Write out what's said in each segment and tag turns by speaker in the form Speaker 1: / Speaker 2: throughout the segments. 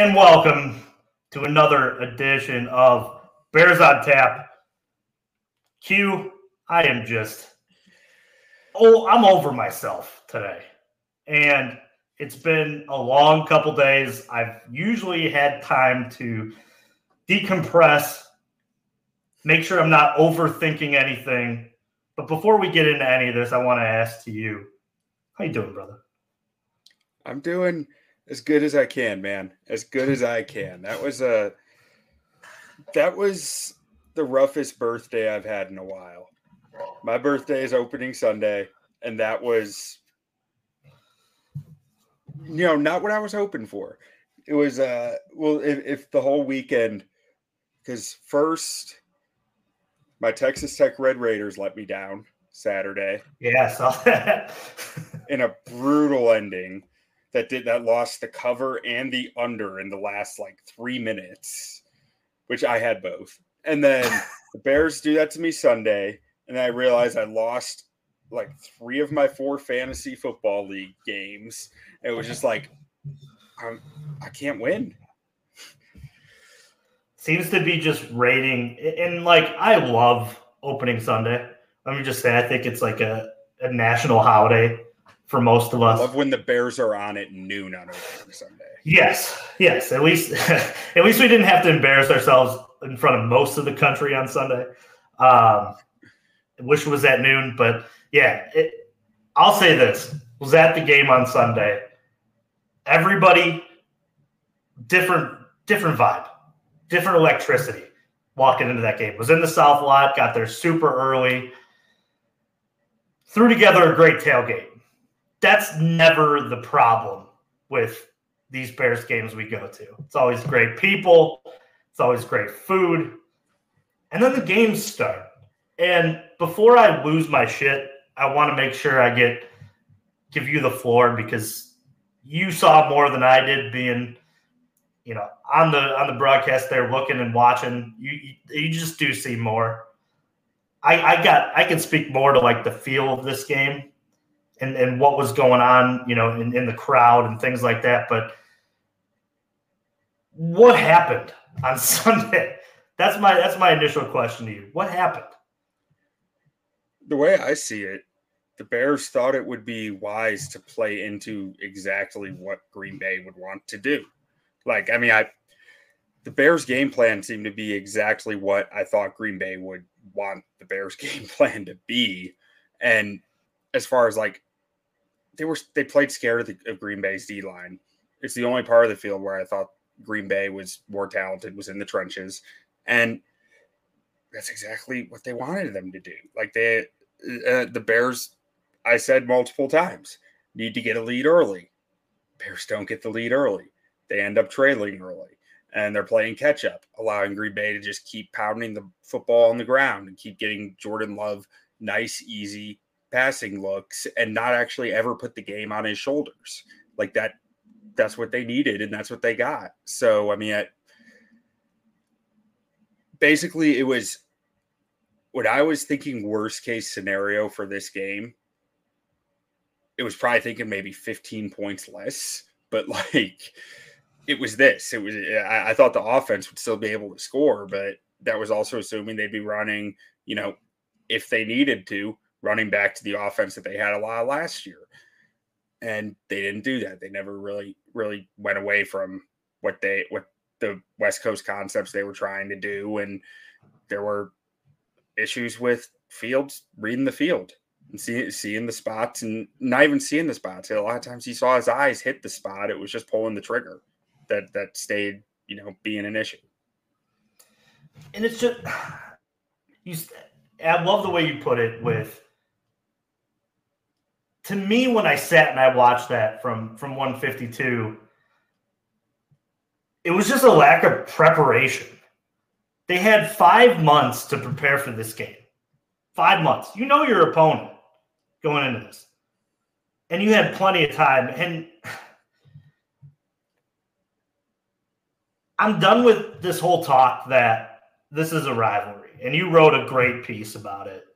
Speaker 1: And welcome to another edition of Bears on Tap. Q, I am just oh, I'm over myself today. And it's been a long couple days. I've usually had time to decompress, make sure I'm not overthinking anything. But before we get into any of this, I want to ask to you, how you doing, brother?
Speaker 2: I'm doing as good as I can, man. As good as I can. That was a that was the roughest birthday I've had in a while. My birthday is opening Sunday, and that was you know not what I was hoping for. It was uh well if, if the whole weekend because first my Texas Tech Red Raiders let me down Saturday.
Speaker 1: Yeah, I saw that.
Speaker 2: in a brutal ending that did that lost the cover and the under in the last like three minutes, which I had both. And then the Bears do that to me Sunday, and I realized I lost like three of my four fantasy football league games. It was just like I'm I can't win.
Speaker 1: Seems to be just rating and like I love opening Sunday. Let me just say I think it's like a, a national holiday for most of us.
Speaker 2: I love when the Bears are on at noon on opening Sunday.
Speaker 1: Yes, yes. At least, at least we didn't have to embarrass ourselves in front of most of the country on Sunday. Um, wish it was at noon, but yeah, it, I'll say this: was at the game on Sunday. Everybody, different, different vibe, different electricity. Walking into that game was in the South lot, got there super early, threw together a great tailgate that's never the problem with these Bears games we go to. It's always great people, it's always great food. And then the games start. And before I lose my shit, I want to make sure I get give you the floor because you saw more than I did being you know on the on the broadcast there looking and watching you you, you just do see more I, I got I can speak more to like the feel of this game and, and what was going on, you know, in, in the crowd and things like that. But what happened on Sunday? That's my that's my initial question to you. What happened?
Speaker 2: The way I see it, the Bears thought it would be wise to play into exactly what Green Bay would want to do. Like, I mean, I the Bears game plan seemed to be exactly what I thought Green Bay would want the Bears game plan to be. And as far as like they were they played scared of, the, of Green Bay's D line. It's the only part of the field where I thought Green Bay was more talented, was in the trenches, and that's exactly what they wanted them to do. Like they, uh, the Bears, I said multiple times, need to get a lead early. Bears don't get the lead early; they end up trailing early, and they're playing catch up, allowing Green Bay to just keep pounding the football on the ground and keep getting Jordan Love nice, easy passing looks and not actually ever put the game on his shoulders. Like that, that's what they needed and that's what they got. So, I mean, basically, it was what I was thinking worst case scenario for this game. It was probably thinking maybe 15 points less, but like it was this. It was, I, I thought the offense would still be able to score, but that was also assuming they'd be running, you know, if they needed to, running back to the offense that they had a lot last year. And they didn't do that. They never really, really went away from what they, what the West Coast concepts they were trying to do. And there were issues with Fields reading the field and seeing, seeing the spots and not even seeing the spots. A lot of times he saw his eyes hit the spot. It was just pulling the trigger that, that stayed, you know, being an issue.
Speaker 1: And it's just, you, I love the way you put it with to me, when I sat and I watched that from from 152, it was just a lack of preparation. They had five months to prepare for this game. Five months. You know your opponent going into this. And you had plenty of time. And I'm done with this whole talk that this is a rivalry. And you wrote a great piece about it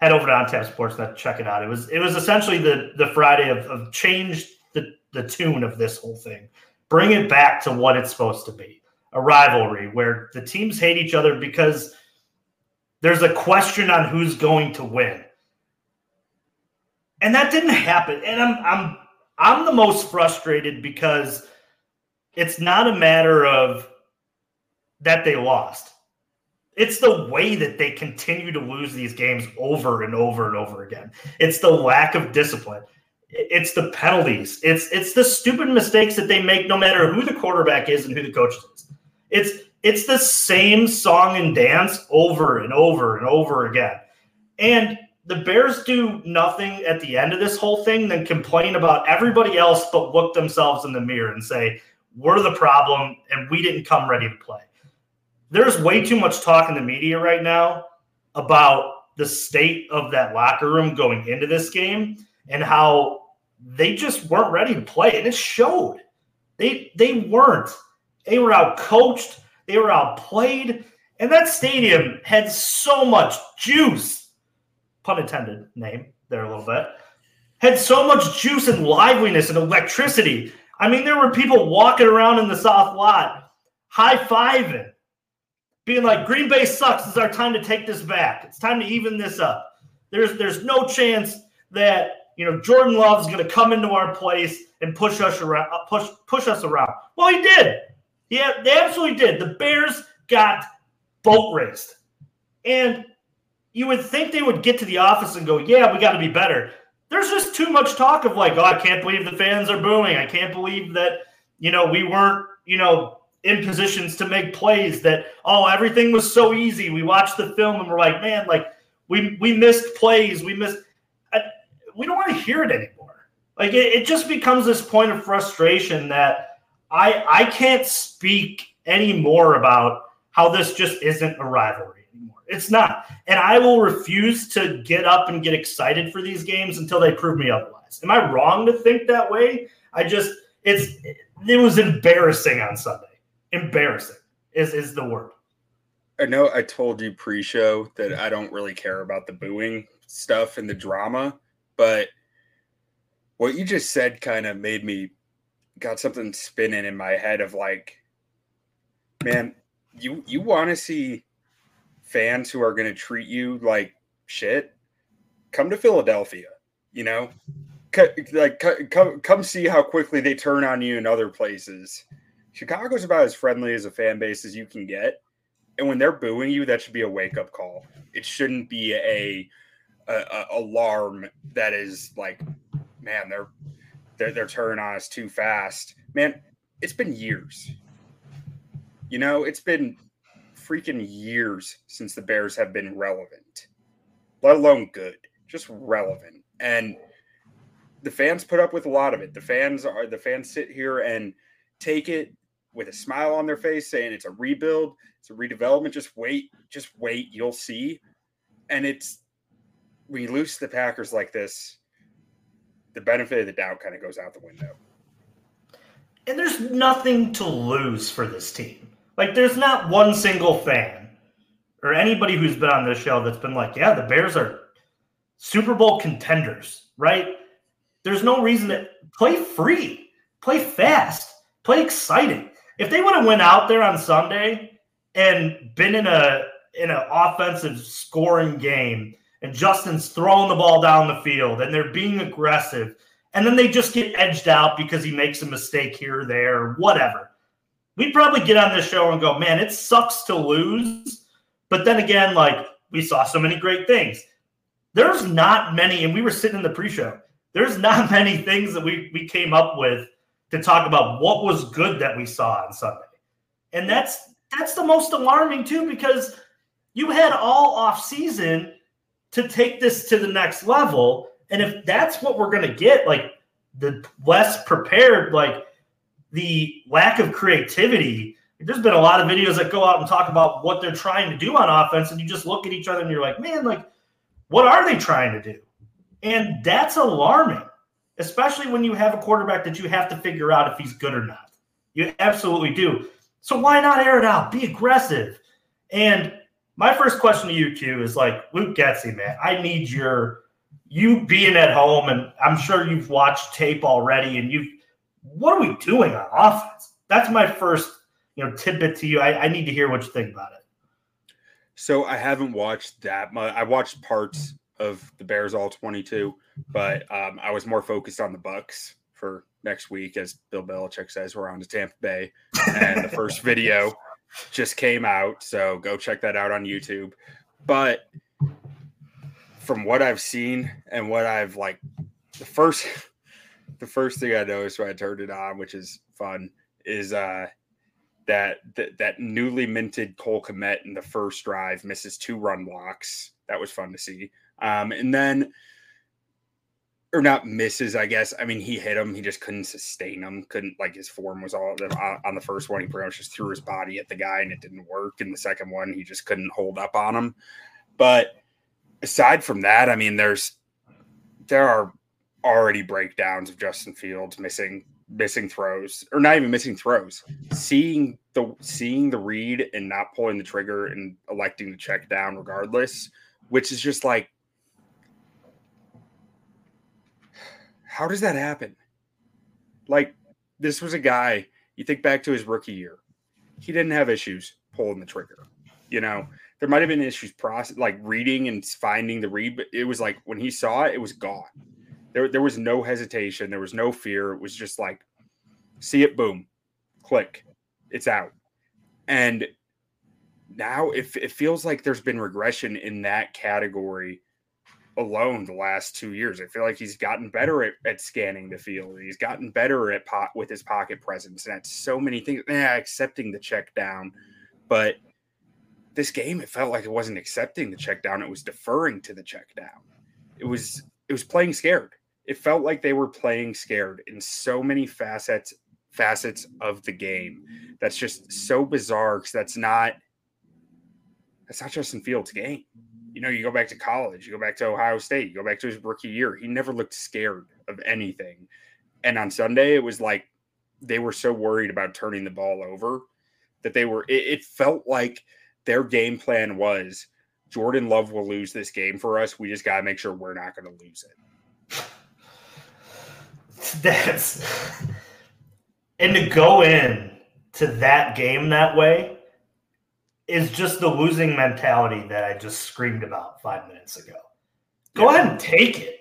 Speaker 1: head over to OnTap Sports to check it out. It was it was essentially the the Friday of, of changed the the tune of this whole thing bring it back to what it's supposed to be a rivalry where the teams hate each other because there's a question on who's going to win. And that didn't happen. And I'm I'm I'm the most frustrated because it's not a matter of that they lost. It's the way that they continue to lose these games over and over and over again. It's the lack of discipline. It's the penalties. It's it's the stupid mistakes that they make no matter who the quarterback is and who the coach is. It's it's the same song and dance over and over and over again. And the Bears do nothing at the end of this whole thing than complain about everybody else but look themselves in the mirror and say, we're the problem and we didn't come ready to play. There's way too much talk in the media right now about the state of that locker room going into this game and how they just weren't ready to play. And it showed. They they weren't. They were out coached, they were out played, and that stadium had so much juice, pun intended name there a little bit, had so much juice and liveliness and electricity. I mean, there were people walking around in the South Lot, high fiving, being like, Green Bay sucks. It's our time to take this back. It's time to even this up. There's there's no chance that you know Jordan Love is going to come into our place and push us around, uh, push push us around. Well, he did. Yeah, they absolutely did. The Bears got boat raced. And you would think they would get to the office and go, yeah, we got to be better. There's just too much talk of like, oh, I can't believe the fans are booing. I can't believe that, you know, we weren't, you know, in positions to make plays that, oh, everything was so easy. We watched the film and we're like, man, like we, we missed plays. We missed, I, we don't want to hear it anymore. Like it, it just becomes this point of frustration that, I I can't speak anymore about how this just isn't a rivalry anymore. It's not. And I will refuse to get up and get excited for these games until they prove me otherwise. Am I wrong to think that way? I just it's it was embarrassing on Sunday. Embarrassing is is the word.
Speaker 2: I know I told you pre-show that I don't really care about the booing stuff and the drama, but what you just said kind of made me got something spinning in my head of like, man, you you want to see fans who are going to treat you like shit? Come to Philadelphia, you know, like come come see how quickly they turn on you in other places. Chicago's about as friendly as a fan base as you can get, and when they're booing you, that should be a wake up call. It shouldn't be a, a, a alarm that is like, man, they're they're, they're turning on us too fast. Man, it's been years. You know, it's been freaking years since the Bears have been relevant, let alone good, just relevant. And the fans put up with a lot of it. The fans are the fans sit here and take it with a smile on their face, saying it's a rebuild, it's a redevelopment. Just wait, just wait, you'll see. And it's you lose the Packers like this, the benefit of the doubt kind of goes out the window.
Speaker 1: And there's nothing to lose for this team. Like, there's not one single fan or anybody who's been on this show that's been like, yeah, the Bears are Super Bowl contenders, right? There's no reason to play free, play fast, play exciting. If they would have went out there on Sunday and been in a in an offensive scoring game and Justin's throwing the ball down the field and they're being aggressive. And then they just get edged out because he makes a mistake here or there or whatever. We'd probably get on this show and go, man, it sucks to lose. But then again, like we saw so many great things. There's not many, and we were sitting in the pre-show. There's not many things that we we came up with to talk about what was good that we saw on Sunday. And that's that's the most alarming too, because you had all off season to take this to the next level. And if that's what we're going to get, like the less prepared, like the lack of creativity, there's been a lot of videos that go out and talk about what they're trying to do on offense. And you just look at each other and you're like, man, like, what are they trying to do? And that's alarming, especially when you have a quarterback that you have to figure out if he's good or not. You absolutely do. So why not air it out? Be aggressive. And my first question to you, Q, is like Luke Getsy, man. I need your you being at home, and I'm sure you've watched tape already, and you've what are we doing on offense? That's my first, you know, tidbit to you. I, I need to hear what you think about it.
Speaker 2: So I haven't watched that much. I watched parts of the Bears all 22, but um, I was more focused on the Bucks for next week, as Bill Belichick says, we're on to Tampa Bay, and the first video just came out, so go check that out on YouTube. But from what I've seen and what I've like, the first, the first thing I noticed when I turned it on, which is fun, is uh that that, that newly minted Cole Kmet in the first drive misses two run blocks. That was fun to see. Um, and then, or not misses, I guess. I mean, he hit him. He just couldn't sustain him. Couldn't like his form was all uh, on the first one. He pretty much just threw his body at the guy, and it didn't work. And the second one, he just couldn't hold up on him. But aside from that, I mean, there's there are already breakdowns of Justin Fields missing missing throws or not even missing throws seeing the seeing the read and not pulling the trigger and electing to check down regardless which is just like how does that happen? Like, this was a guy, you think back to his rookie year, he didn't have issues pulling the trigger. You know, there might have been issues process like reading and finding the read, but it was like when he saw it, it was gone. There, there was no hesitation, there was no fear. It was just like, see it, boom, click, it's out. And now it, it feels like there's been regression in that category alone the last two years. I feel like he's gotten better at, at scanning the field. He's gotten better at pot with his pocket presence and at so many things. Yeah, accepting the check down, but this game it felt like it wasn't accepting the check down. It was deferring to the check down. It was it was playing scared. It felt like they were playing scared in so many facets facets of the game. That's just so bizarre because that's not that's not Justin Fields' game. You know, you go back to college, you go back to Ohio State, you go back to his rookie year. He never looked scared of anything. And on Sunday, it was like they were so worried about turning the ball over that they were, it, it felt like their game plan was Jordan Love will lose this game for us. We just got to make sure we're not going to lose it.
Speaker 1: That's, and to go in to that game that way is just the losing mentality that I just screamed about five minutes ago. Go yeah. ahead and take it.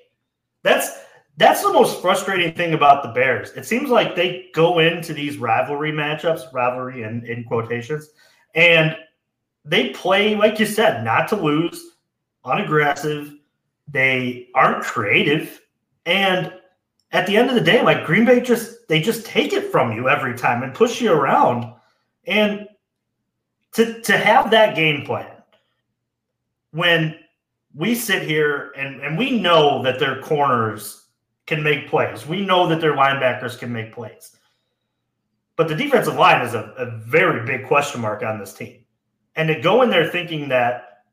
Speaker 1: That's that's the most frustrating thing about the Bears. It seems like they go into these rivalry matchups, rivalry in, in quotations, and they play, like you said, not to lose, unaggressive. They aren't creative. And at the end of the day, like Green Bay just they just take it from you every time and push you around. And to to have that game plan when we sit here and, and we know that their corners can make plays. We know that their linebackers can make plays. But the defensive line is a, a very big question mark on this team. And to go in there thinking that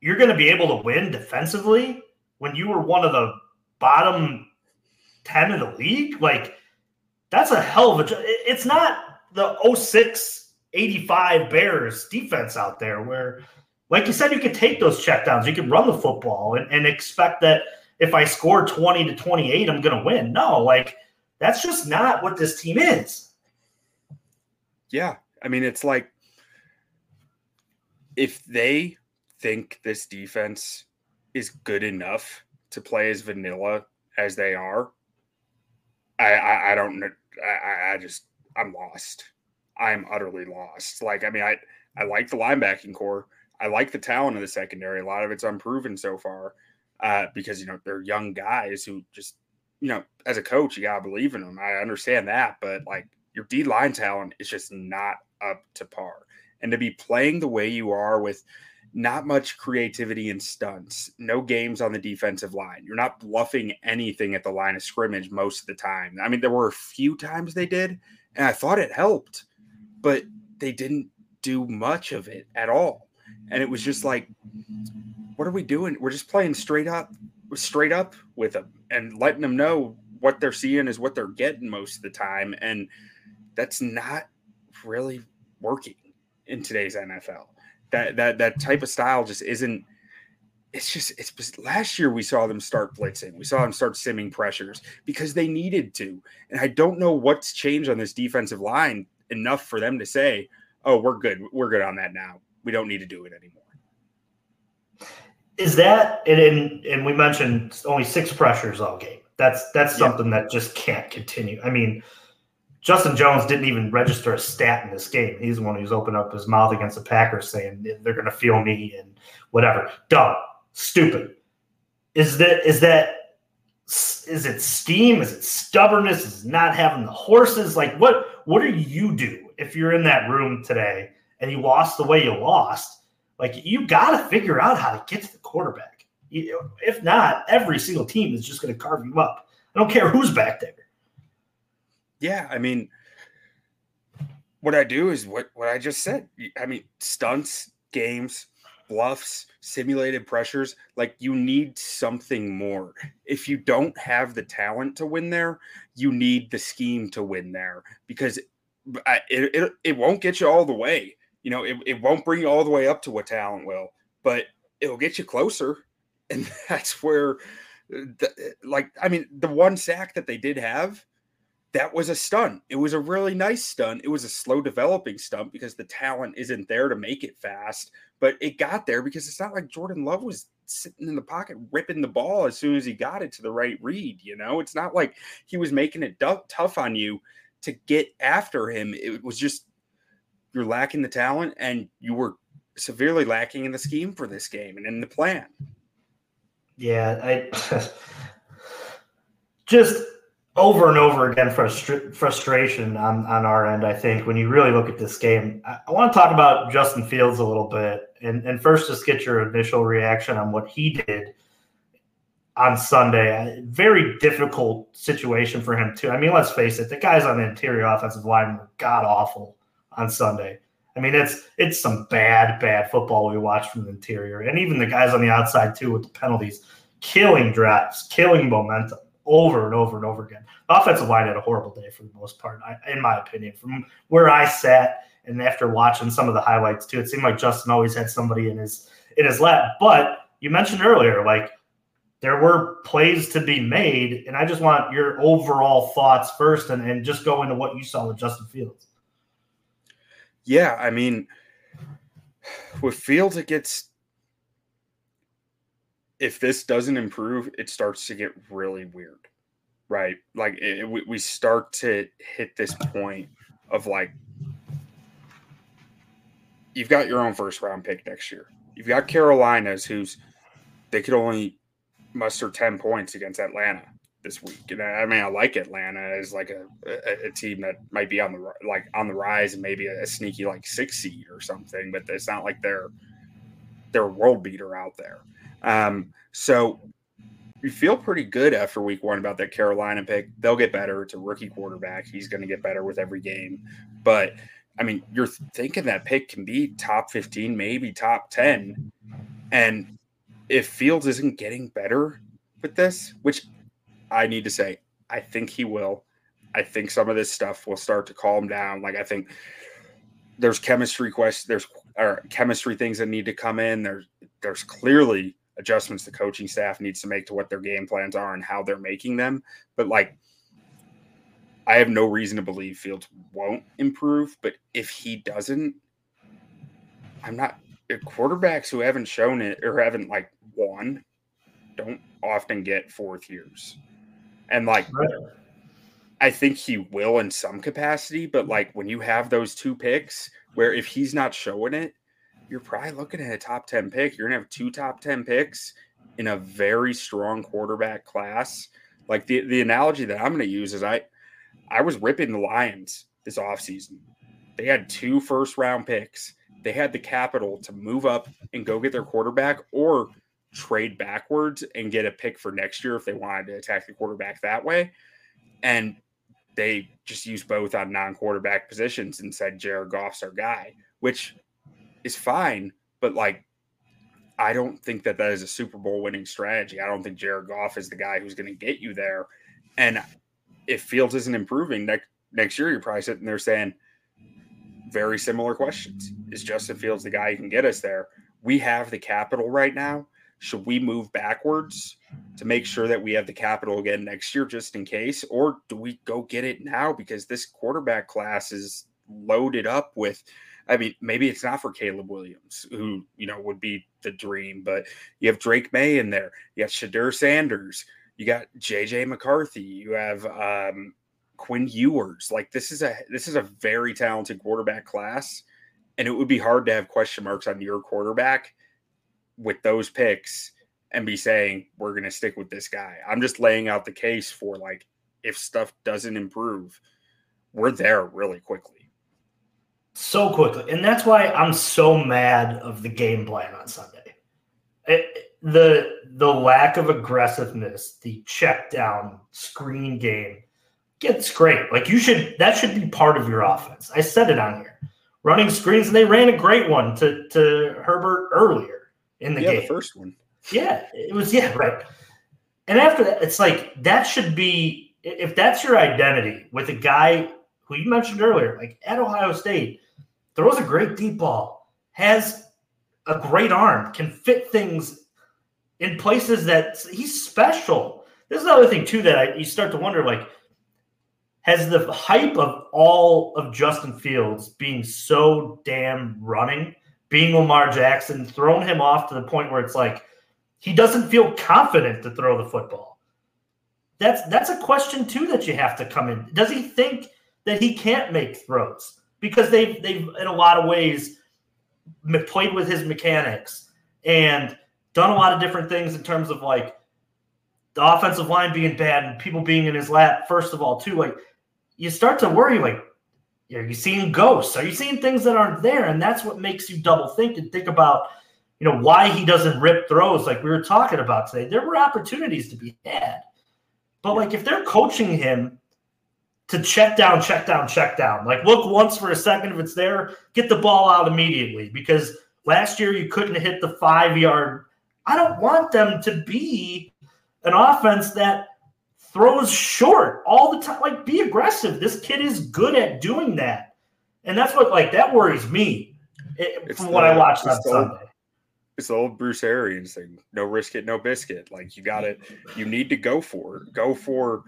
Speaker 1: you're going to be able to win defensively when you were one of the bottom 10 of the league, like that's a hell of a it's not the 06 85 Bears defense out there where, like you said, you could take those checkdowns, you could run the football and, and expect that if I score 20 to 28, I'm going to win. No, like that's just not what this team is.
Speaker 2: Yeah. I mean, it's like if they think this defense is good enough to play as vanilla as they are, I, I, I don't know. I, I just, I'm lost. I'm utterly lost. Like, I mean, I I like the linebacking core. I like the talent of the secondary. A lot of it's unproven so far uh, because you know they're young guys who just you know as a coach you gotta believe in them. I understand that, but like your D line talent is just not up to par. And to be playing the way you are with not much creativity and stunts, no games on the defensive line. You're not bluffing anything at the line of scrimmage most of the time. I mean, there were a few times they did, and I thought it helped but they didn't do much of it at all. And it was just like, what are we doing? We're just playing straight up, straight up with them and letting them know what they're seeing is what they're getting most of the time. And that's not really working in today's NFL. That that that type of style just isn't it's just it's last year we saw them start blitzing. We saw them start simming pressures because they needed to. And I don't know what's changed on this defensive line enough for them to say, "Oh, we're good. We're good on that now. We don't need to do it anymore."
Speaker 1: Is that and and we mentioned only six pressures all game. That's that's something that just can't continue. I mean, Justin Jones didn't even register a stat in this game. He's the one who's opened up his mouth against the Packers saying they're going to feel me and whatever. Dumb stupid. Is that is that is it steam? Is it stubbornness? Is it not having the horses? Like what what do you do if you're in that room today and you lost the way you lost? Like you got to figure out how to get to the quarterback. If not, every single team is just going to carve you up. I don't care who's back there.
Speaker 2: Yeah, I mean, what I do is what what I just said. I mean, stunts, games, bluffs, simulated pressures, like you need something more. If you don't have the talent to win there, you need the scheme to win there because it, it, it won't get you all the way. You know, it, it won't bring you all the way up to what talent will, but it'll get you closer. And that's where, uh, the, like, I mean, the one sack that they did have, that was a stunt. It was a really nice stunt. It was a slow developing stunt because the talent isn't there to make it fast, but it got there because it's not like Jordan Love was sitting in the pocket ripping the ball as soon as he got it to the right read. You know, it's not like he was making it d- tough on you to get after him. It was just you're lacking the talent and you were severely lacking in the scheme for this game and in the plan.
Speaker 1: Yeah, I just over and over again frustra- frustration on, on our end, I think, when you really look at this game. I, I want to talk about Justin Fields a little bit and, and first just get your initial reaction on what he did on Sunday. A very difficult situation for him, too. I mean, let's face it, the guys on the interior offensive line were god awful on Sunday. I mean, it's it's some bad, bad football we watched from the interior. And even the guys on the outside, too, with the penalties, killing drives, killing momentum over and over and over again. The offensive line had a horrible day for the most part, in my opinion. From where I sat, and after watching some of the highlights too, it seemed like Justin always had somebody in his in his lap. But you mentioned earlier, like there were plays to be made, and I just want your overall thoughts first, and, and just go into what you saw with Justin Fields.
Speaker 2: Yeah, I mean, with Fields, it gets if this doesn't improve, it starts to get really weird, right? Like it, we, we start to hit this point of like, you've got your own first round pick next year. You've got Carolina's who's they could only muster 10 points against Atlanta this week. And I mean, I like Atlanta as like a, a, a, team that might be on the like on the rise and maybe a, a, sneaky like six seed or something, but it's not like they're they're a world beater out there. Um, so we feel pretty good after week one about that Carolina pick. They'll get better. It's a rookie quarterback. He's going to get better with every game. But I mean, you're thinking that pick can be top 15, maybe top 10. And if Fields isn't getting better with this, which I need to say, I think he will. I think some of this stuff will start to calm down. Like I think there's chemistry questions, there's or chemistry things that need to come in. There's there's clearly adjustments the coaching staff needs to make to what their game plans are and how they're making them. But like, I have no reason to believe Fields won't improve. But if he doesn't, I'm not. Quarterbacks who haven't shown it or haven't like won don't often get fourth years. And like. I think he will in some capacity. But like, when you have those two picks, where if he's not showing it, you're probably looking at a top 10 pick. You're going to have two top 10 picks in a very strong quarterback class. Like the, the analogy that I'm going to use is I I was ripping the Lions this offseason. They had two first round picks. They had the capital to move up and go get their quarterback or trade backwards and get a pick for next year if they wanted to attack the quarterback that way. And they just used both on non quarterback positions and said Jared Goff's our guy, which is fine, but like I don't think that that is a Super Bowl winning strategy. I don't think Jared Goff is the guy who's going to get you there. And if Fields isn't improving next next year, you're probably sitting there saying very similar questions. Is Justin Fields the guy who can get us there? We have the capital right now should we move backwards to make sure that we have the capital again next year just in case? Or do we go get it now because this quarterback class is loaded up with I mean, maybe it's not for Caleb Williams, who, you know, would be the dream, but you have Drake Maye in there. You have Shedeur Sanders. You got JJ McCarthy. You have um, Quinn Ewers. Like this is a this is a very talented quarterback class. And it would be hard to have question marks on your quarterback with those picks and be saying, we're going to stick with this guy. I'm just laying out the case for like, if stuff doesn't improve, we're there really quickly.
Speaker 1: So quickly. And that's why I'm so mad of the game plan on Sunday. It, the the lack of aggressiveness, the check down screen game gets great. Like you should that should be part of your offense. I said it on here. Running screens, and they ran a great one to to Herbert earlier in the
Speaker 2: yeah,
Speaker 1: game.
Speaker 2: The first one.
Speaker 1: Yeah, it was yeah, right. And after that, it's like that should be if that's your identity with a guy who you mentioned earlier, like at Ohio State, throws a great deep ball, has a great arm, can fit things in places that he's special. This is another thing too that I, you start to wonder like has the hype of all of Justin Fields being so damn running, being Lamar Jackson, thrown him off to the point where it's like he doesn't feel confident to throw the football. That's that's a question too that you have to come in. Does he think that he can't make throws because they've they've in a lot of ways played with his mechanics and done a lot of different things in terms of like the offensive line being bad and people being in his lap. First of all, too, like you start to worry, like are you seeing ghosts? Are you seeing things that aren't there? And that's what makes you double think and think about you know, why he doesn't rip throws like we were talking about today. There were opportunities to be had. But like if they're coaching him to check down, check down, check down, like look once for a second if it's there, get the ball out immediately because last year you couldn't hit the five yard. I don't want them to be an offense that throws short all the time. Like be aggressive. This kid is good at doing that. And that's what like that worries me eh, from what I watched on Sunday
Speaker 2: it's the old Bruce Arians thing. No risk it, no biscuit. Like you got it. You need to go for it. Go for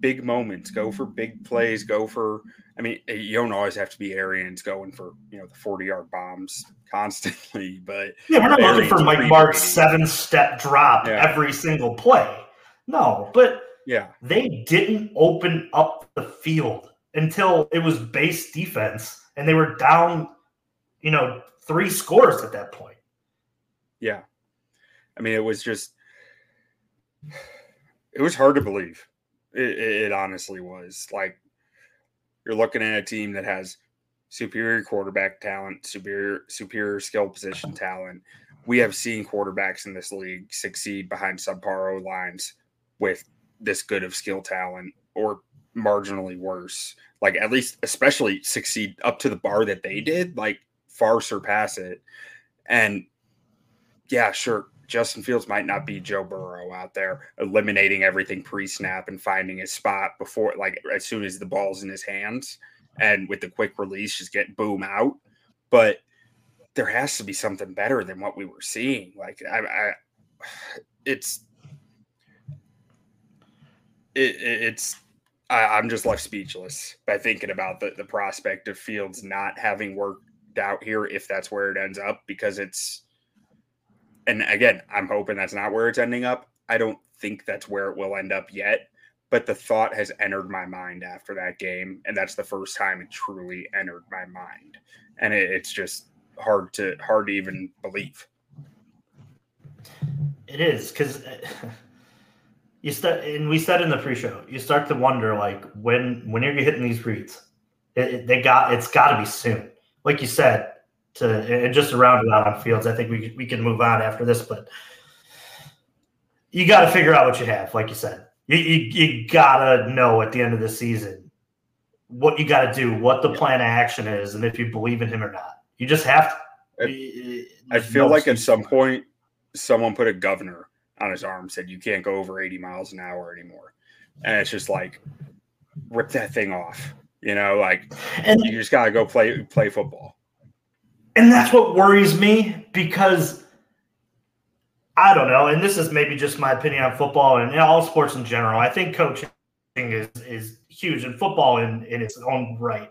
Speaker 2: big moments. Go for big plays. Go for. I mean, eh, you don't always have to be Arians going for you know the forty yard bombs constantly, but
Speaker 1: yeah, we're not looking for Mike Martz seven step drop yeah. every single play. No, but
Speaker 2: yeah,
Speaker 1: they didn't open up the field until it was base defense, and they were down. You know, three scores at that point.
Speaker 2: Yeah. I mean, it was just, it was hard to believe. It, it, honestly was. Like, you're looking at a team that has superior quarterback talent, superior superior skill position talent. We have seen quarterbacks in this league succeed behind subpar lines with this good of skill talent or marginally worse. Like at least especially succeed up to the bar that they did, like far surpass it. And yeah, sure. Justin Fields might not be Joe Burrow out there eliminating everything pre-snap and finding his spot before, like as soon as the ball's in his hands, and with the quick release, just get boom out. But there has to be something better than what we were seeing. Like I, I it's it, it's I, am just left speechless by thinking about the the prospect of Fields not having worked out here if that's where it ends up because it's and again, I'm hoping that's not where it's ending up. I don't think that's where it will end up yet, but the thought has entered my mind after that game, and that's the first time it truly entered my mind, and it, it's just hard to hard to even believe.
Speaker 1: It is because uh, you start, and we said in the pre-show, you start to wonder like when when are you hitting these reads? It, it, they got it's got to be soon. Like you said, to and just to round it out on fields. I think we we can move on after this, but you got to figure out what you have, like you said. You, you, you gotta know at the end of the season what you got to do, what the plan of action is, and if you believe in him or not. You just have to.
Speaker 2: I, I feel like at some point someone put a governor on his arm, said you can't go over 80 miles an hour anymore, and it's just like rip that thing off. You know, like and, you just got to go play play football.
Speaker 1: And that's what worries me because I don't know, and this is maybe just my opinion on football and all sports in general. I think coaching is is huge, and football in in its own right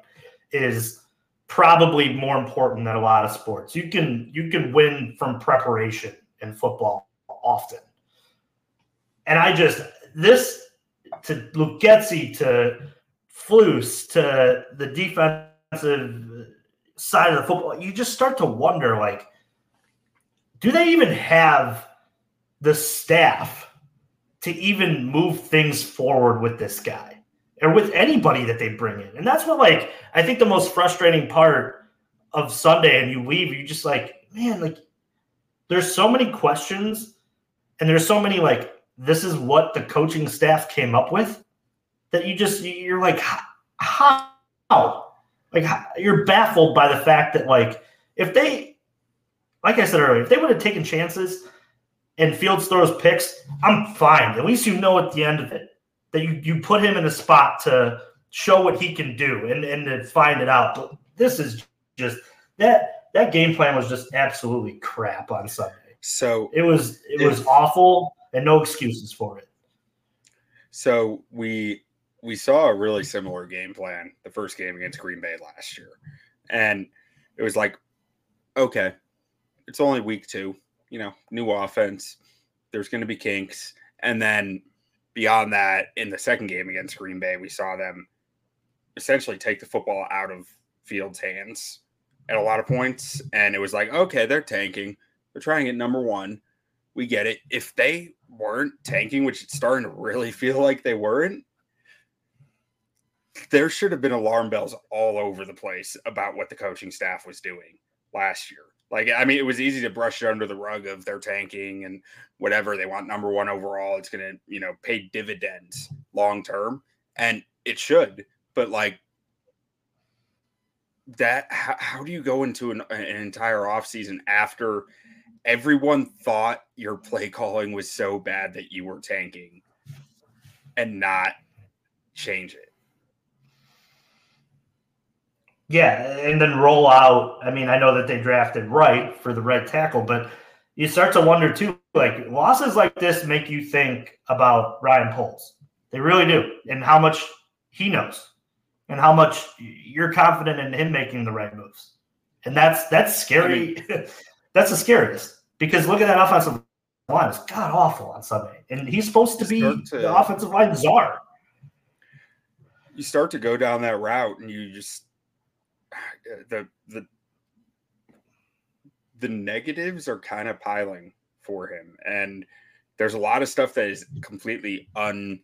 Speaker 1: is probably more important than a lot of sports. You can you can win from preparation in football often, and I just this to Luke Getsy to Flus to the defensive side of the football, you just start to wonder like, do they even have the staff to even move things forward with this guy or with anybody that they bring in? And that's what like I think the most frustrating part of Sunday and you leave, you just like, man, like there's so many questions and there's so many like this is what the coaching staff came up with that you just you're like how like you're baffled by the fact that like if they like I said earlier, if they would have taken chances and Fields throws picks, I'm fine. At least you know at the end of it that you you put him in a spot to show what he can do and and to find it out. But this is just that that game plan was just absolutely crap on Sunday.
Speaker 2: So
Speaker 1: it was it was awful and no excuses for it.
Speaker 2: So we we saw a really similar game plan the first game against Green Bay last year. And it was like, okay, it's only week two, you know, new offense. There's going to be kinks. And then beyond that, in the second game against Green Bay, we saw them essentially take the football out of Fields' hands at a lot of points. And it was like, okay, they're tanking. They're trying at number one. We get it. If they weren't tanking, which it's starting to really feel like they weren't, there should have been alarm bells all over the place about what the coaching staff was doing last year. Like, I mean, it was easy to brush it under the rug of their tanking and whatever. They want number one overall. It's going to, you know, pay dividends long term. And it should. But, like, that, how, how do you go into an, an entire offseason after everyone thought your play calling was so bad that you were tanking and not change it?
Speaker 1: Yeah, and then roll out. I mean, I know that they drafted Wright for the red tackle, but you start to wonder too. Like losses like this make you think about Ryan Poles. They really do, and how much he knows, and how much you're confident in him making the right moves. And that's that's scary. I mean, that's the scariest because look at that offensive line; it's god awful on Sunday, and he's supposed to be to, the offensive line czar.
Speaker 2: You start to go down that route, and you just the the the negatives are kind of piling for him. And there's a lot of stuff that is completely un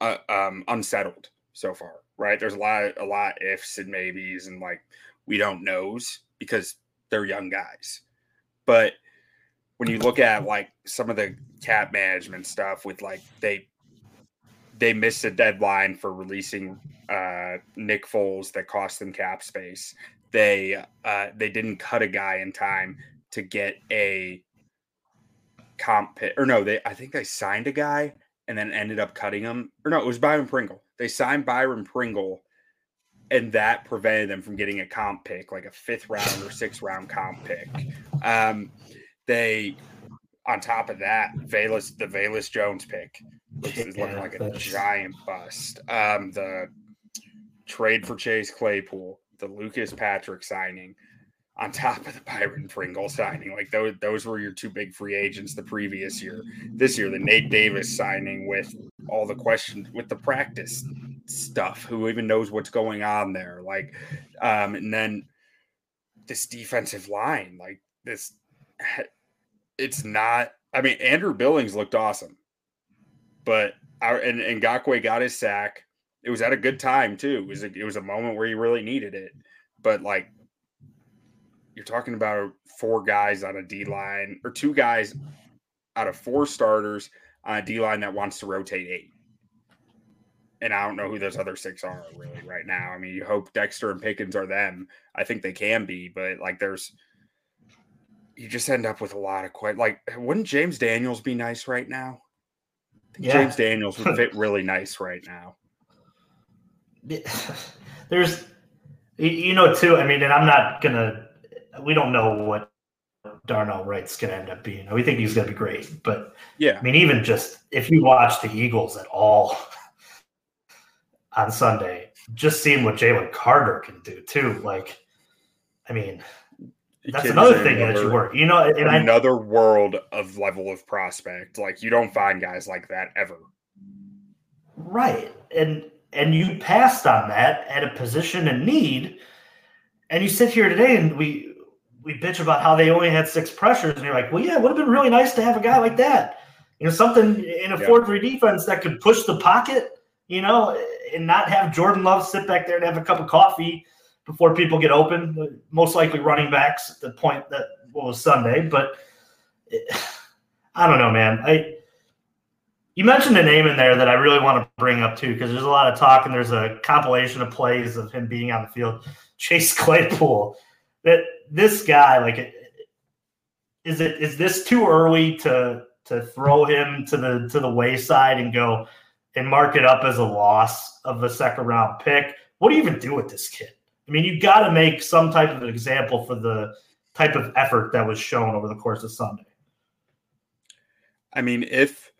Speaker 2: uh, um, unsettled so far right? There's a lot a lot ifs and maybes and like we don't knows because they're young guys. But when you look at like some of the cap management stuff with like they they missed a deadline for releasing uh, Nick Foles that cost them cap space. They uh, they didn't cut a guy in time to get a comp pit, or no, they I think they signed a guy and then ended up cutting him. Or no, it was Byron Pringle. They signed Byron Pringle, and that prevented them from getting a comp pick, like a fifth round or sixth round comp pick. Um, they on top of that, Velus the Velus Jones pick which is looking yeah, like a giant bust. Um, the trade for Chase Claypool, the Lucas Patrick signing, on top of the Byron Pringle signing. Like those, those were your two big free agents the previous year. This year, the Nate Davis signing with all the questions with the practice stuff. Who even knows what's going on there? Like, um, and then this defensive line, like this, it's not. I mean, Andrew Billings looked awesome. But our and, and Ngakoue got his sack. It was at a good time too. It was a, it was a moment where he really needed it. But like you're talking about four guys on a D line or two guys out of four starters on a D line that wants to rotate eight. And I don't know who those other six are really right now. I mean, you hope Dexter and Pickens are them. I think they can be, but like there's you just end up with a lot of quite like wouldn't James Daniels be nice right now? yeah. James Daniels would fit really nice right now.
Speaker 1: There's, you know, too. I mean, and I'm not gonna. We don't know what Darnell Wright's going to end up being. We think he's going to be great, but
Speaker 2: yeah,
Speaker 1: I mean, even just if you watch the Eagles at all on Sunday, just seeing what Jalen Carter can do too. Like, I mean, that's another thing another, that you work. You know, and
Speaker 2: another I, world of level of prospect. Like you don't find guys like that ever.
Speaker 1: Right, and and you passed on that at a position in need, and you sit here today and we we bitch about how they only had six pressures, and you're like, well, yeah, it would have been really nice to have a guy like that. You know, something in a four three defense that could push the pocket. You know, and not have Jordan Love sit back there and have a cup of coffee before people get open. Most likely running backs at the point that was Sunday, but I don't know, man. I you mentioned a name in there that I really want to bring up too, because there's a lot of talk and there's a compilation of plays of him being on the field. Chase Claypool. That this guy, like, is it is this too early to to throw him to the to the wayside and go and mark it up as a loss of a second round pick? What do you even do with this kid? I mean, you got to make some type of an example for the type of effort that was shown over the course of Sunday.
Speaker 2: I mean, if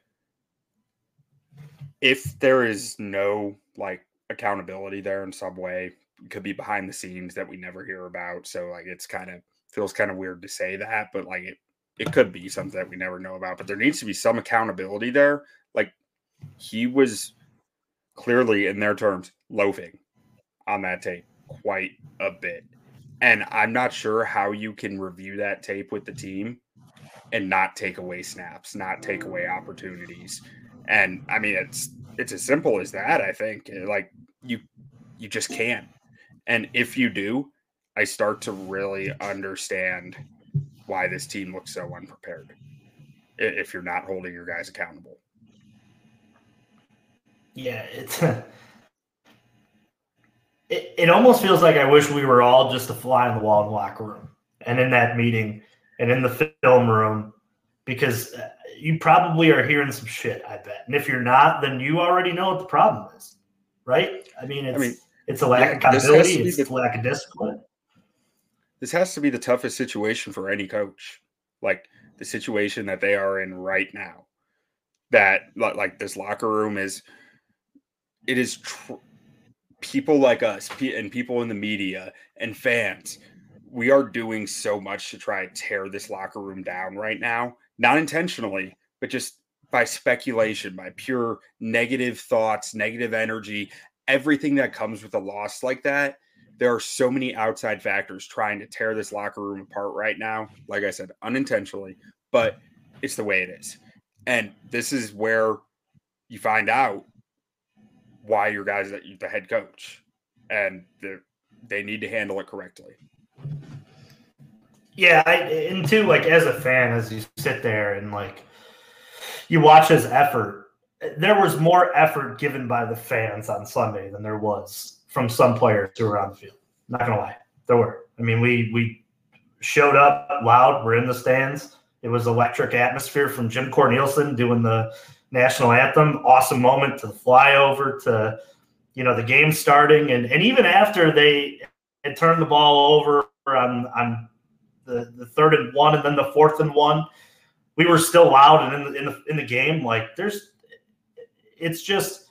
Speaker 2: if there is no like accountability there in some way, could be behind the scenes that we never hear about. So like it's kind of feels kind of weird to say that, but like it it could be something that we never know about. But there needs to be some accountability there. Like he was clearly in their terms loafing on that tape quite a bit. And I'm not sure how you can review that tape with the team and not take away snaps, not take away opportunities. And I mean, it's it's as simple as that. I think eh, like you you just can't. And if you do, I start to really understand why this team looks so unprepared. If you're not holding your guys accountable.
Speaker 1: Yeah, it's it, it almost feels like I wish we were all just a fly on the wall in the locker room and in that meeting and in the film room because uh, you probably are hearing some shit, I bet. And if you're not, then you already know what the problem is, right? I mean, it's, I mean, it's a lack yeah, of accountability, it's the, a lack of discipline.
Speaker 2: This has to be the toughest situation for any coach, like the situation that they are in right now. That like this locker room is, it is tr- people like us and people in the media and fans, we are doing so much to try to tear this locker room down right now. Not intentionally, but just by speculation, by pure negative thoughts, negative energy, everything that comes with a loss like that. There are so many outside factors trying to tear this locker room apart right now. Like I said, unintentionally, but it's the way it is. And this is where you find out why your guys that the head coach, and they need to handle it correctly.
Speaker 1: Yeah, I, and too, like as a fan, as you sit there and like you watch his effort, there was more effort given by the fans on Sunday than there was from some players who were on the field. Not gonna lie, there were. I mean, we we showed up loud. We're in the stands. It was electric atmosphere from Jim Cornelison doing the national anthem. Awesome moment to the flyover to you know the game starting and and even after they had turned the ball over on on the, the third and one and then the fourth and one, we were still loud and in the in the in the game. Like there's it's just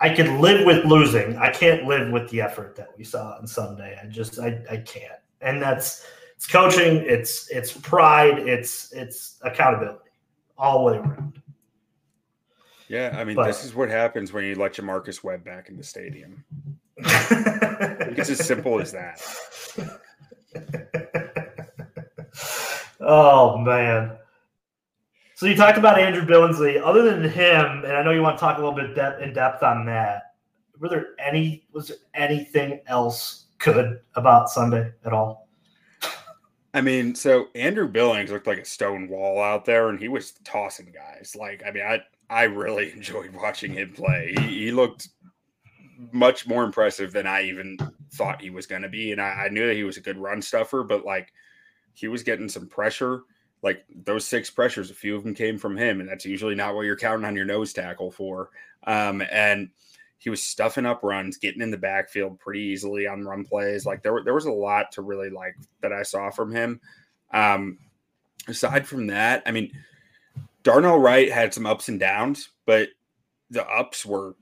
Speaker 1: I could live with losing. I can't live with the effort that we saw on Sunday. I just I, I can't. And that's it's coaching, it's it's pride, it's it's accountability all the way around.
Speaker 2: Yeah, I mean, but, this is what happens when you let J'Marcus Webb back in the stadium. it's as simple as that.
Speaker 1: oh man. So you talked about Andrew Billingsley. Other than him, and I know you want to talk a little bit depth, in depth on that. Were there any? Was there anything else good about Sunday at all?
Speaker 2: I mean, so Andrew Billings looked like a stone wall out there, and he was tossing guys. Like, I mean, I I really enjoyed watching him play. He, he looked much more impressive than I even thought he was going to be, and I, I knew that he was a good run stuffer, but like he was getting some pressure. Like those six pressures, a few of them came from him, and that's usually not what you're counting on your nose tackle for. Um, and he was stuffing up runs, getting in the backfield pretty easily on run plays. Like there, there was a lot to really like that I saw from him. Um, aside from that, I mean, Darnell Wright had some ups and downs, but the ups were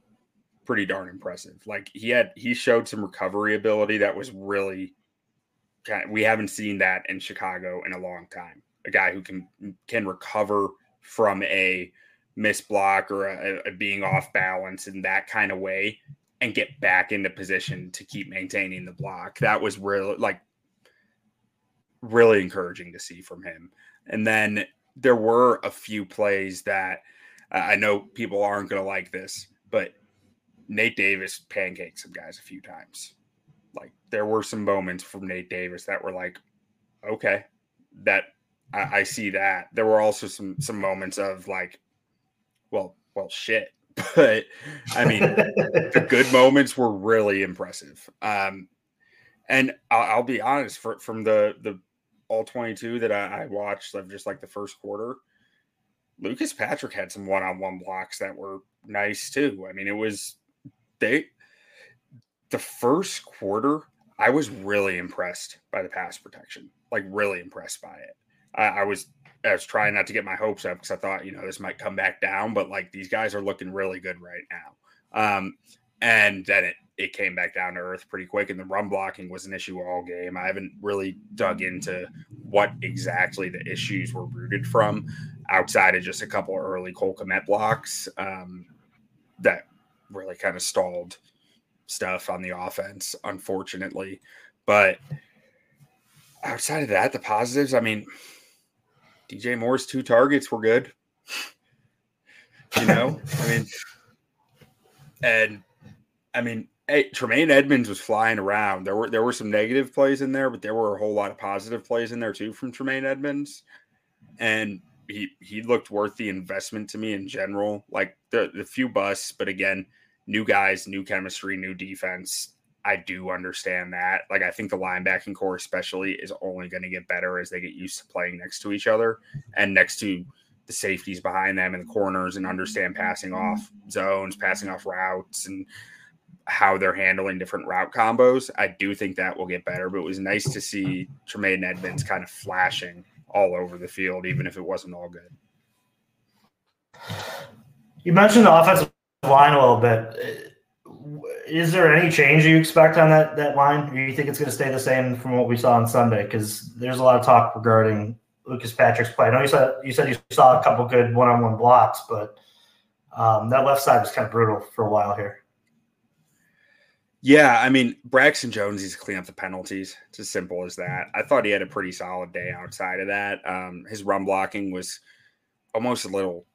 Speaker 2: pretty darn impressive. Like he had, he showed some recovery ability that was really kind of, we haven't seen that in Chicago in a long time. A guy who can can recover from a missed block or a, a being off balance in that kind of way and get back into position to keep maintaining the block. That was really like really encouraging to see from him. And then there were a few plays that uh, I know people aren't going to like this, but Nate Davis pancaked some guys a few times. Like there were some moments from Nate Davis that were like, okay, that I, I see that. There were also some some moments of like, well, well, shit. But I mean, the good moments were really impressive. Um, and I'll, I'll, be honest, for, from the the all 22 that I, I watched of just like the first quarter, Lucas Patrick had some one-on-one blocks that were nice too. I mean, it was they the first quarter, I was really impressed by the pass protection. Like really impressed by it. I, I was I was trying not to get my hopes up because I thought, you know, this might come back down, but like these guys are looking really good right now. Um, and then it it came back down to earth pretty quick, and the run blocking was an issue all game. I haven't really dug into what exactly the issues were rooted from, outside of just a couple early Cole Kmet blocks um, that really kind of stalled stuff on the offense, unfortunately. But outside of that, the positives, I mean, DJ Moore's two targets were good. You know, I mean, and I mean, hey, Tremaine Edmunds was flying around. There were there were some negative plays in there, but there were a whole lot of positive plays in there too from Tremaine Edmunds, and he he looked worth the investment to me in general. Like the the few busts, but again, new guys, new chemistry, new defense. I do understand that. Like I think the linebacking corps especially is only going to get better as they get used to playing next to each other and next to the safeties behind them in the corners and understand passing off zones, passing off routes and how they're handling different route combos. I do think that will get better, but it was nice to see Tremaine Edmunds kind of flashing all over the field, even if it wasn't all good.
Speaker 1: You mentioned the offensive line a little bit. Is there any change you expect on that that line? Do you think it's going to stay the same from what we saw on Sunday? Because there's a lot of talk regarding Lucas Patrick's play. I know you said you said you saw a couple good one-on-one blocks, but um, that left side was kind of brutal for a while here.
Speaker 2: Yeah, I mean, Braxton Jones needs to clean up the penalties. It's as simple as that. I thought he had a pretty solid day outside of that. Um, his run blocking was almost a little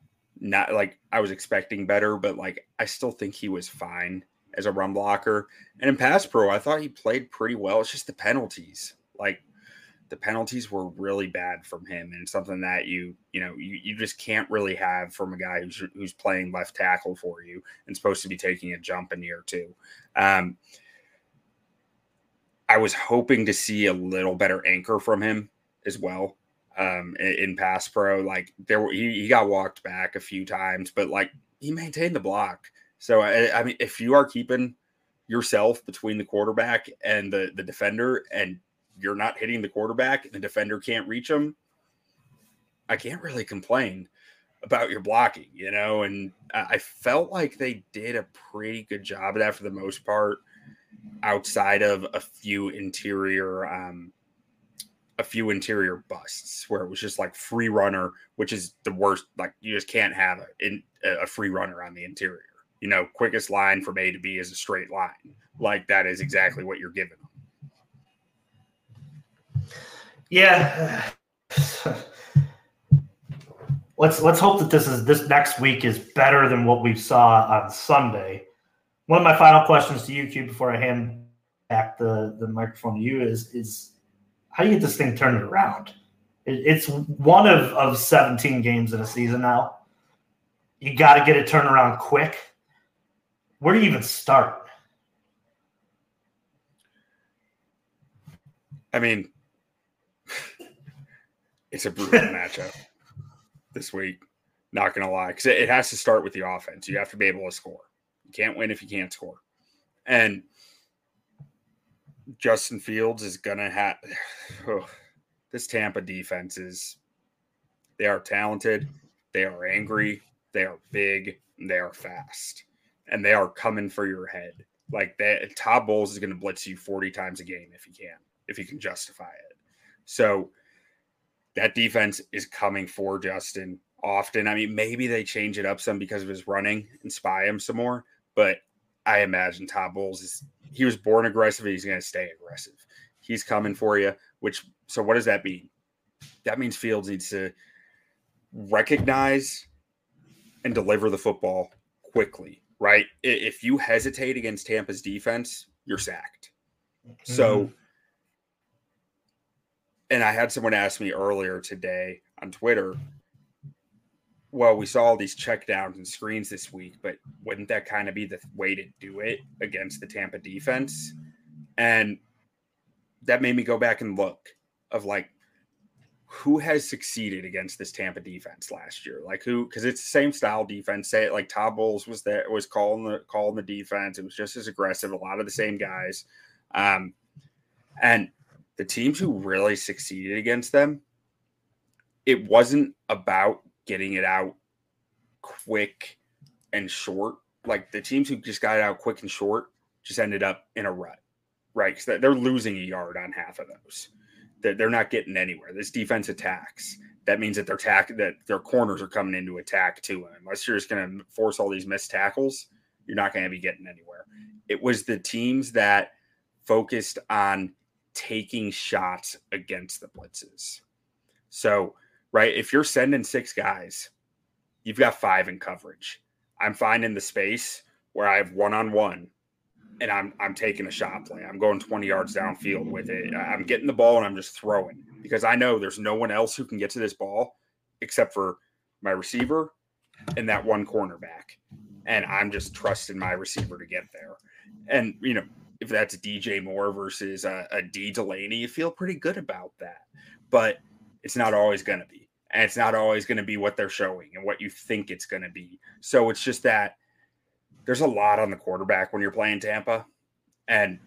Speaker 2: not like I was expecting better, but like I still think he was fine as a run blocker. And in pass pro, I thought he played pretty well. It's just the penalties. Like the penalties were really bad from him and something that you you know you, you just can't really have from a guy who's who's playing left tackle for you and supposed to be taking a jump in year two um, i was hoping to see a little better anchor from him as well um, in, pass pro like there he, he got walked back a few times but like he maintained the block so I, I mean if you are keeping yourself between the quarterback and the the defender and you're not hitting the quarterback and the defender can't reach him, I can't really complain about your blocking, you know. And I felt like they did a pretty good job of that for the most part, outside of a few interior, um, a few interior busts where it was just like free runner, which is the worst. Like you just can't have a, in, a free runner on the interior. You know, quickest line from A to B is a straight line. Like that is exactly what you're given
Speaker 1: yeah. let's let's hope that this is this next week is better than what we saw on Sunday. One of my final questions to you, Q, before I hand back the, the microphone to you is is how do you get this thing turned around? It, it's one of, of 17 games in a season now. You got to get it turned around quick. Where do you even start?
Speaker 2: I mean, it's a brutal matchup this week. Not gonna lie, because it has to start with the offense. You have to be able to score. You can't win if you can't score. And Justin Fields is gonna have. Oh, this Tampa defense is they are talented, they are angry, they are big, they are fast, and they are coming for your head. Like that, Todd Bowles is to blitz you 40 times a game if he can, if he can justify it. So that defense is coming for Justin often. I mean, maybe they change it up some because of his running and spy him some more, but I imagine Todd Bowles is he was born aggressive. He's going to stay aggressive. He's coming for you. Which so what does that mean? That means Fields needs to recognize and deliver the football quickly. Right? If you hesitate against Tampa's defense, you're sacked. Mm-hmm. So. And I had someone ask me earlier today on Twitter, well, we saw all these checkdowns and screens this week, but wouldn't that kind of be the way to do it against the Tampa defense? And that made me go back and look of like who has succeeded against this Tampa defense last year? Like who? Because it's the same style defense. Say it like Todd Bowles was there, was calling the calling the defense. It was just as aggressive. A lot of the same guys, um, and the teams who really succeeded against them, it wasn't about getting it out quick and short. Like the teams who just got it out quick and short just ended up in a rut, right? Because they're losing a yard on half of those. They're not getting anywhere. This defense attacks. That means that their tack that their corners are coming into attack too. And unless you're just going to force all these missed tackles, you're not going to be getting anywhere. It was the teams that focused on taking shots against the blitzes. So right? If you're sending six guys, you've got five in coverage. I'm finding the space where I have one on one and I'm I'm taking a shot play. I'm going 20 yards downfield with it. I'm getting the ball and I'm just throwing because I know there's no one else who can get to this ball except for my receiver and that one cornerback. And I'm just trusting my receiver to get there. And you know, if that's DJ Moore versus uh, a, a Dee Delaney, you feel pretty good about that. But it's not always going to be and it's not always going to be what they're showing and what you think it's going to be. So it's just that there's a lot on the quarterback when you're playing Tampa, and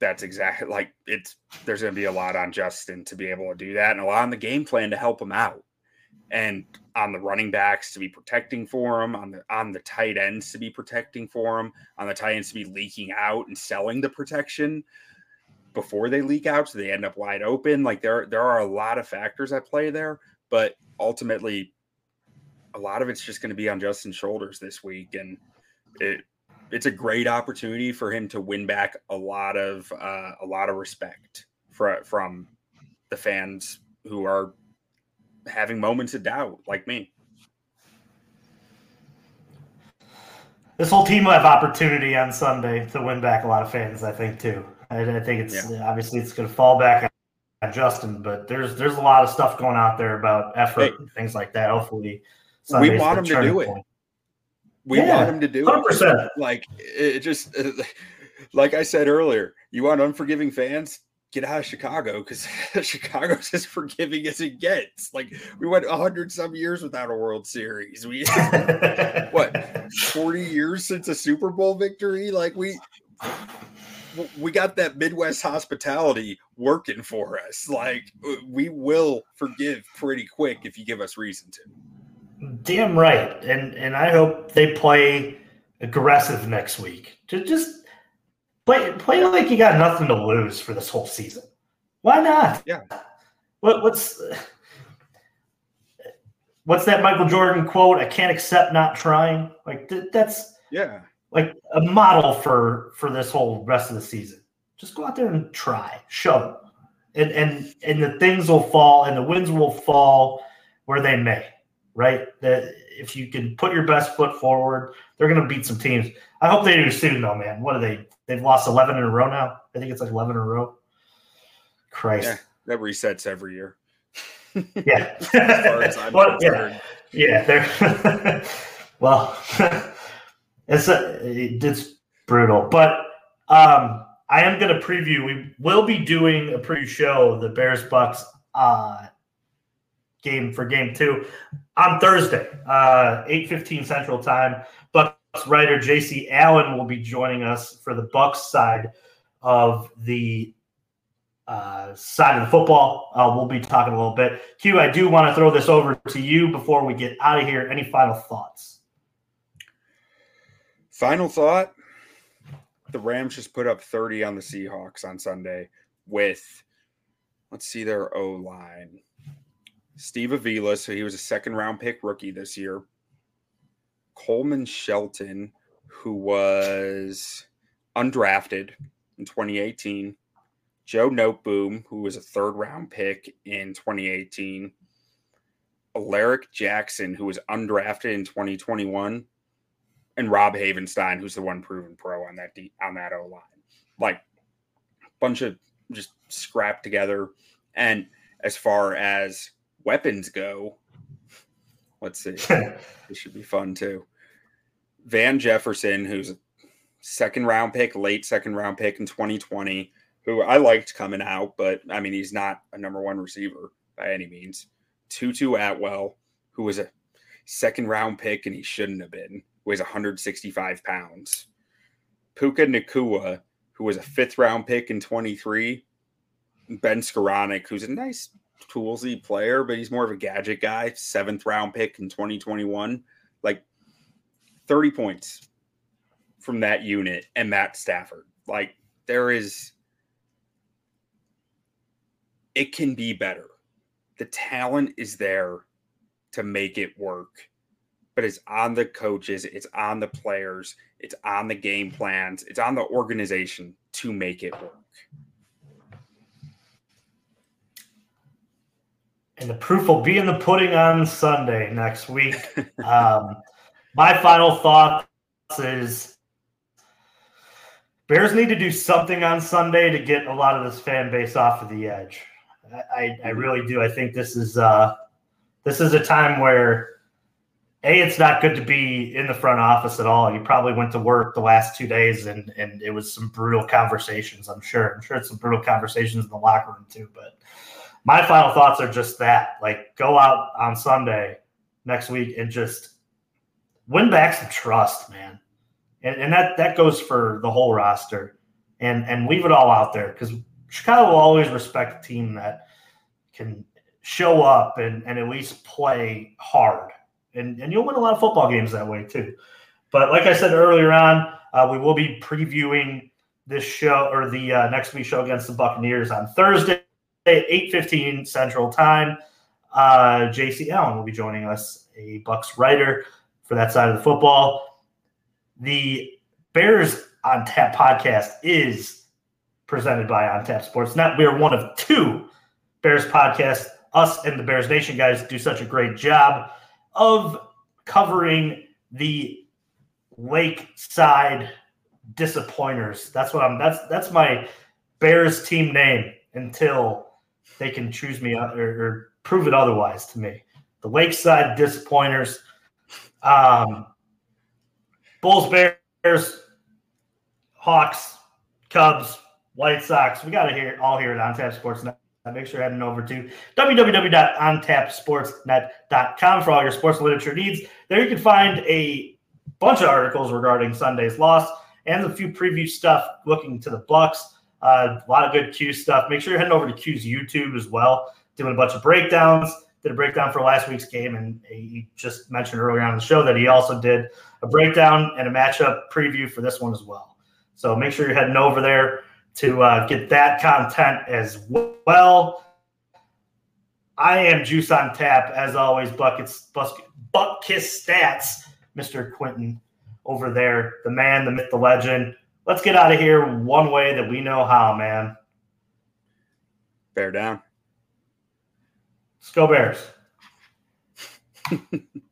Speaker 2: that's exactly like it's. There's going to be a lot on Justin to be able to do that, and a lot on the game plan to help him out, and on the running backs to be protecting for him, on the on the tight ends to be protecting for him, on the tight ends to be leaking out and selling the protection before they leak out so they end up wide open. Like there there are a lot of factors at play there but ultimately, a lot of it's just going to be on Justin's shoulders this week, and it it's a great opportunity for him to win back a lot of uh, a lot of respect for, from the fans who are having moments of doubt, like me.
Speaker 1: This whole team will have opportunity on Sunday to win back a lot of fans. I think too. I, I think it's yeah. Uh, obviously it's going to fall back on Justin, but there's there's a lot of stuff going out there about effort hey, and things like that. Hopefully,
Speaker 2: Sunday's we want him to do point. it. We yeah, want him to do 100%. it. Like it just like I said earlier, you want unforgiving fans, get out of Chicago because Chicago's as forgiving as it gets. Like we went hundred some years without a World Series. We what forty years since a Super Bowl victory? Like we we got that Midwest hospitality working for us. Like mm-hmm. we will forgive pretty quick if you give us reason to.
Speaker 1: Damn right, and and I hope they play aggressive next week. To just play play like you got nothing to lose for this whole season. Why not?
Speaker 2: Yeah.
Speaker 1: What what's what's that Michael Jordan quote? I can't accept not trying. Like that's
Speaker 2: yeah
Speaker 1: like a model for for this whole rest of the season. Just go out there and try, show, and and and the things will fall and the winds will fall where they may. Right? That if you can put your best foot forward, they're going to beat some teams. I hope they do soon, though, man. What are they? They've lost eleven in a row now. I think it's like eleven in a row. Christ, yeah,
Speaker 2: that resets every year.
Speaker 1: yeah. well, yeah, yeah. They're well. It's a, it's brutal, but um, I am going to preview. We will be doing a preview show, the Bears Bucs uh, game for game two on Thursday, uh, eight fifteen Central Time. Bucs writer J.C. Allen will be joining us for the Bucs side of the uh, side of the football. Uh, we'll be talking a little bit. Q, I do want to throw this over to you before we get out of here. Any final thoughts?
Speaker 2: Final thought the Rams just put up 30 on the Seahawks on Sunday with, let's see, their O line. Steve Avila, so he was a second round pick rookie this year. Coleman Shelton, who was undrafted in 2018. Joe Noteboom, who was a third round pick in 2018. Alaric Jackson, who was undrafted in 2021 and Rob Havenstein, who's the one proven pro on that D, on that O line. Like bunch of just scrapped together. And as far as weapons go, let's see, this should be fun too. Van Jefferson, who's a second round pick, late second round pick in 2020, who I liked coming out, but I mean, he's not a number one receiver by any means. Tutu Atwell, who was a second round pick and he shouldn't have been weighs 165 pounds. Puka Nacua, who was a fifth round pick in 23. Ben Skowronek, who's a nice toolsy player, but he's more of a gadget guy, seventh round pick in 2021. Like 30 points from that unit and Matt Stafford. Like there is, it can be better. The talent is there to make it work but it's on the coaches, it's on the players, it's on the game plans, it's on the organization to make it work.
Speaker 1: And the proof will be in the pudding on Sunday next week. um, my final thoughts is Bears need to do something on Sunday to get a lot of this fan base off of the edge. I, I, really do. I think this is uh, this is a time where a, it's not good to be in the front office at all. You probably went to work the last two days and and it was some brutal conversations, I'm sure. I'm sure it's some brutal conversations in the locker room too. But my final thoughts are just that. Like go out on Sunday next week and just win back some trust, man. And, and that that goes for the whole roster. And and leave it all out there because Chicago will always respect a team that can show up and, and at least play hard and, and you'll win a lot of football games that way too. But like I said earlier on, uh, we will be previewing this show or the uh, next week show against the Buccaneers on Thursday, eight fifteen Central Time. Uh, JC Allen will be joining us, a Bucs writer for that side of the football. The Bears on Tap podcast is presented by On Tap Sports Net. We are one of two Bears podcasts. Us and the Bears Nation guys do such a great job of covering the lakeside disappointers. That's what I'm that's that's my Bears team name until they can choose me or, or prove it otherwise to me. The Lakeside Disappointers. Um, Bulls, Bears, Hawks, Cubs, White Sox. We got to hear all here at On Tap Sports Net. Make sure you're heading over to www.ontapsportsnet.com for all your sports literature needs. There you can find a bunch of articles regarding Sunday's loss and a few preview stuff looking to the Bucs. Uh, a lot of good Q stuff. Make sure you're heading over to Q's YouTube as well, doing a bunch of breakdowns. Did a breakdown for last week's game, and he just mentioned earlier on the show that he also did a breakdown and a matchup preview for this one as well. So make sure you're heading over there to uh, get that content as well. I am Juice on Tap, as always. Buckets, buck Butkus stats, Mr. Quentin over there, the man, the myth, the legend. Let's get out of here one way that we know how, man.
Speaker 2: Bear down.
Speaker 1: Let's go Bears.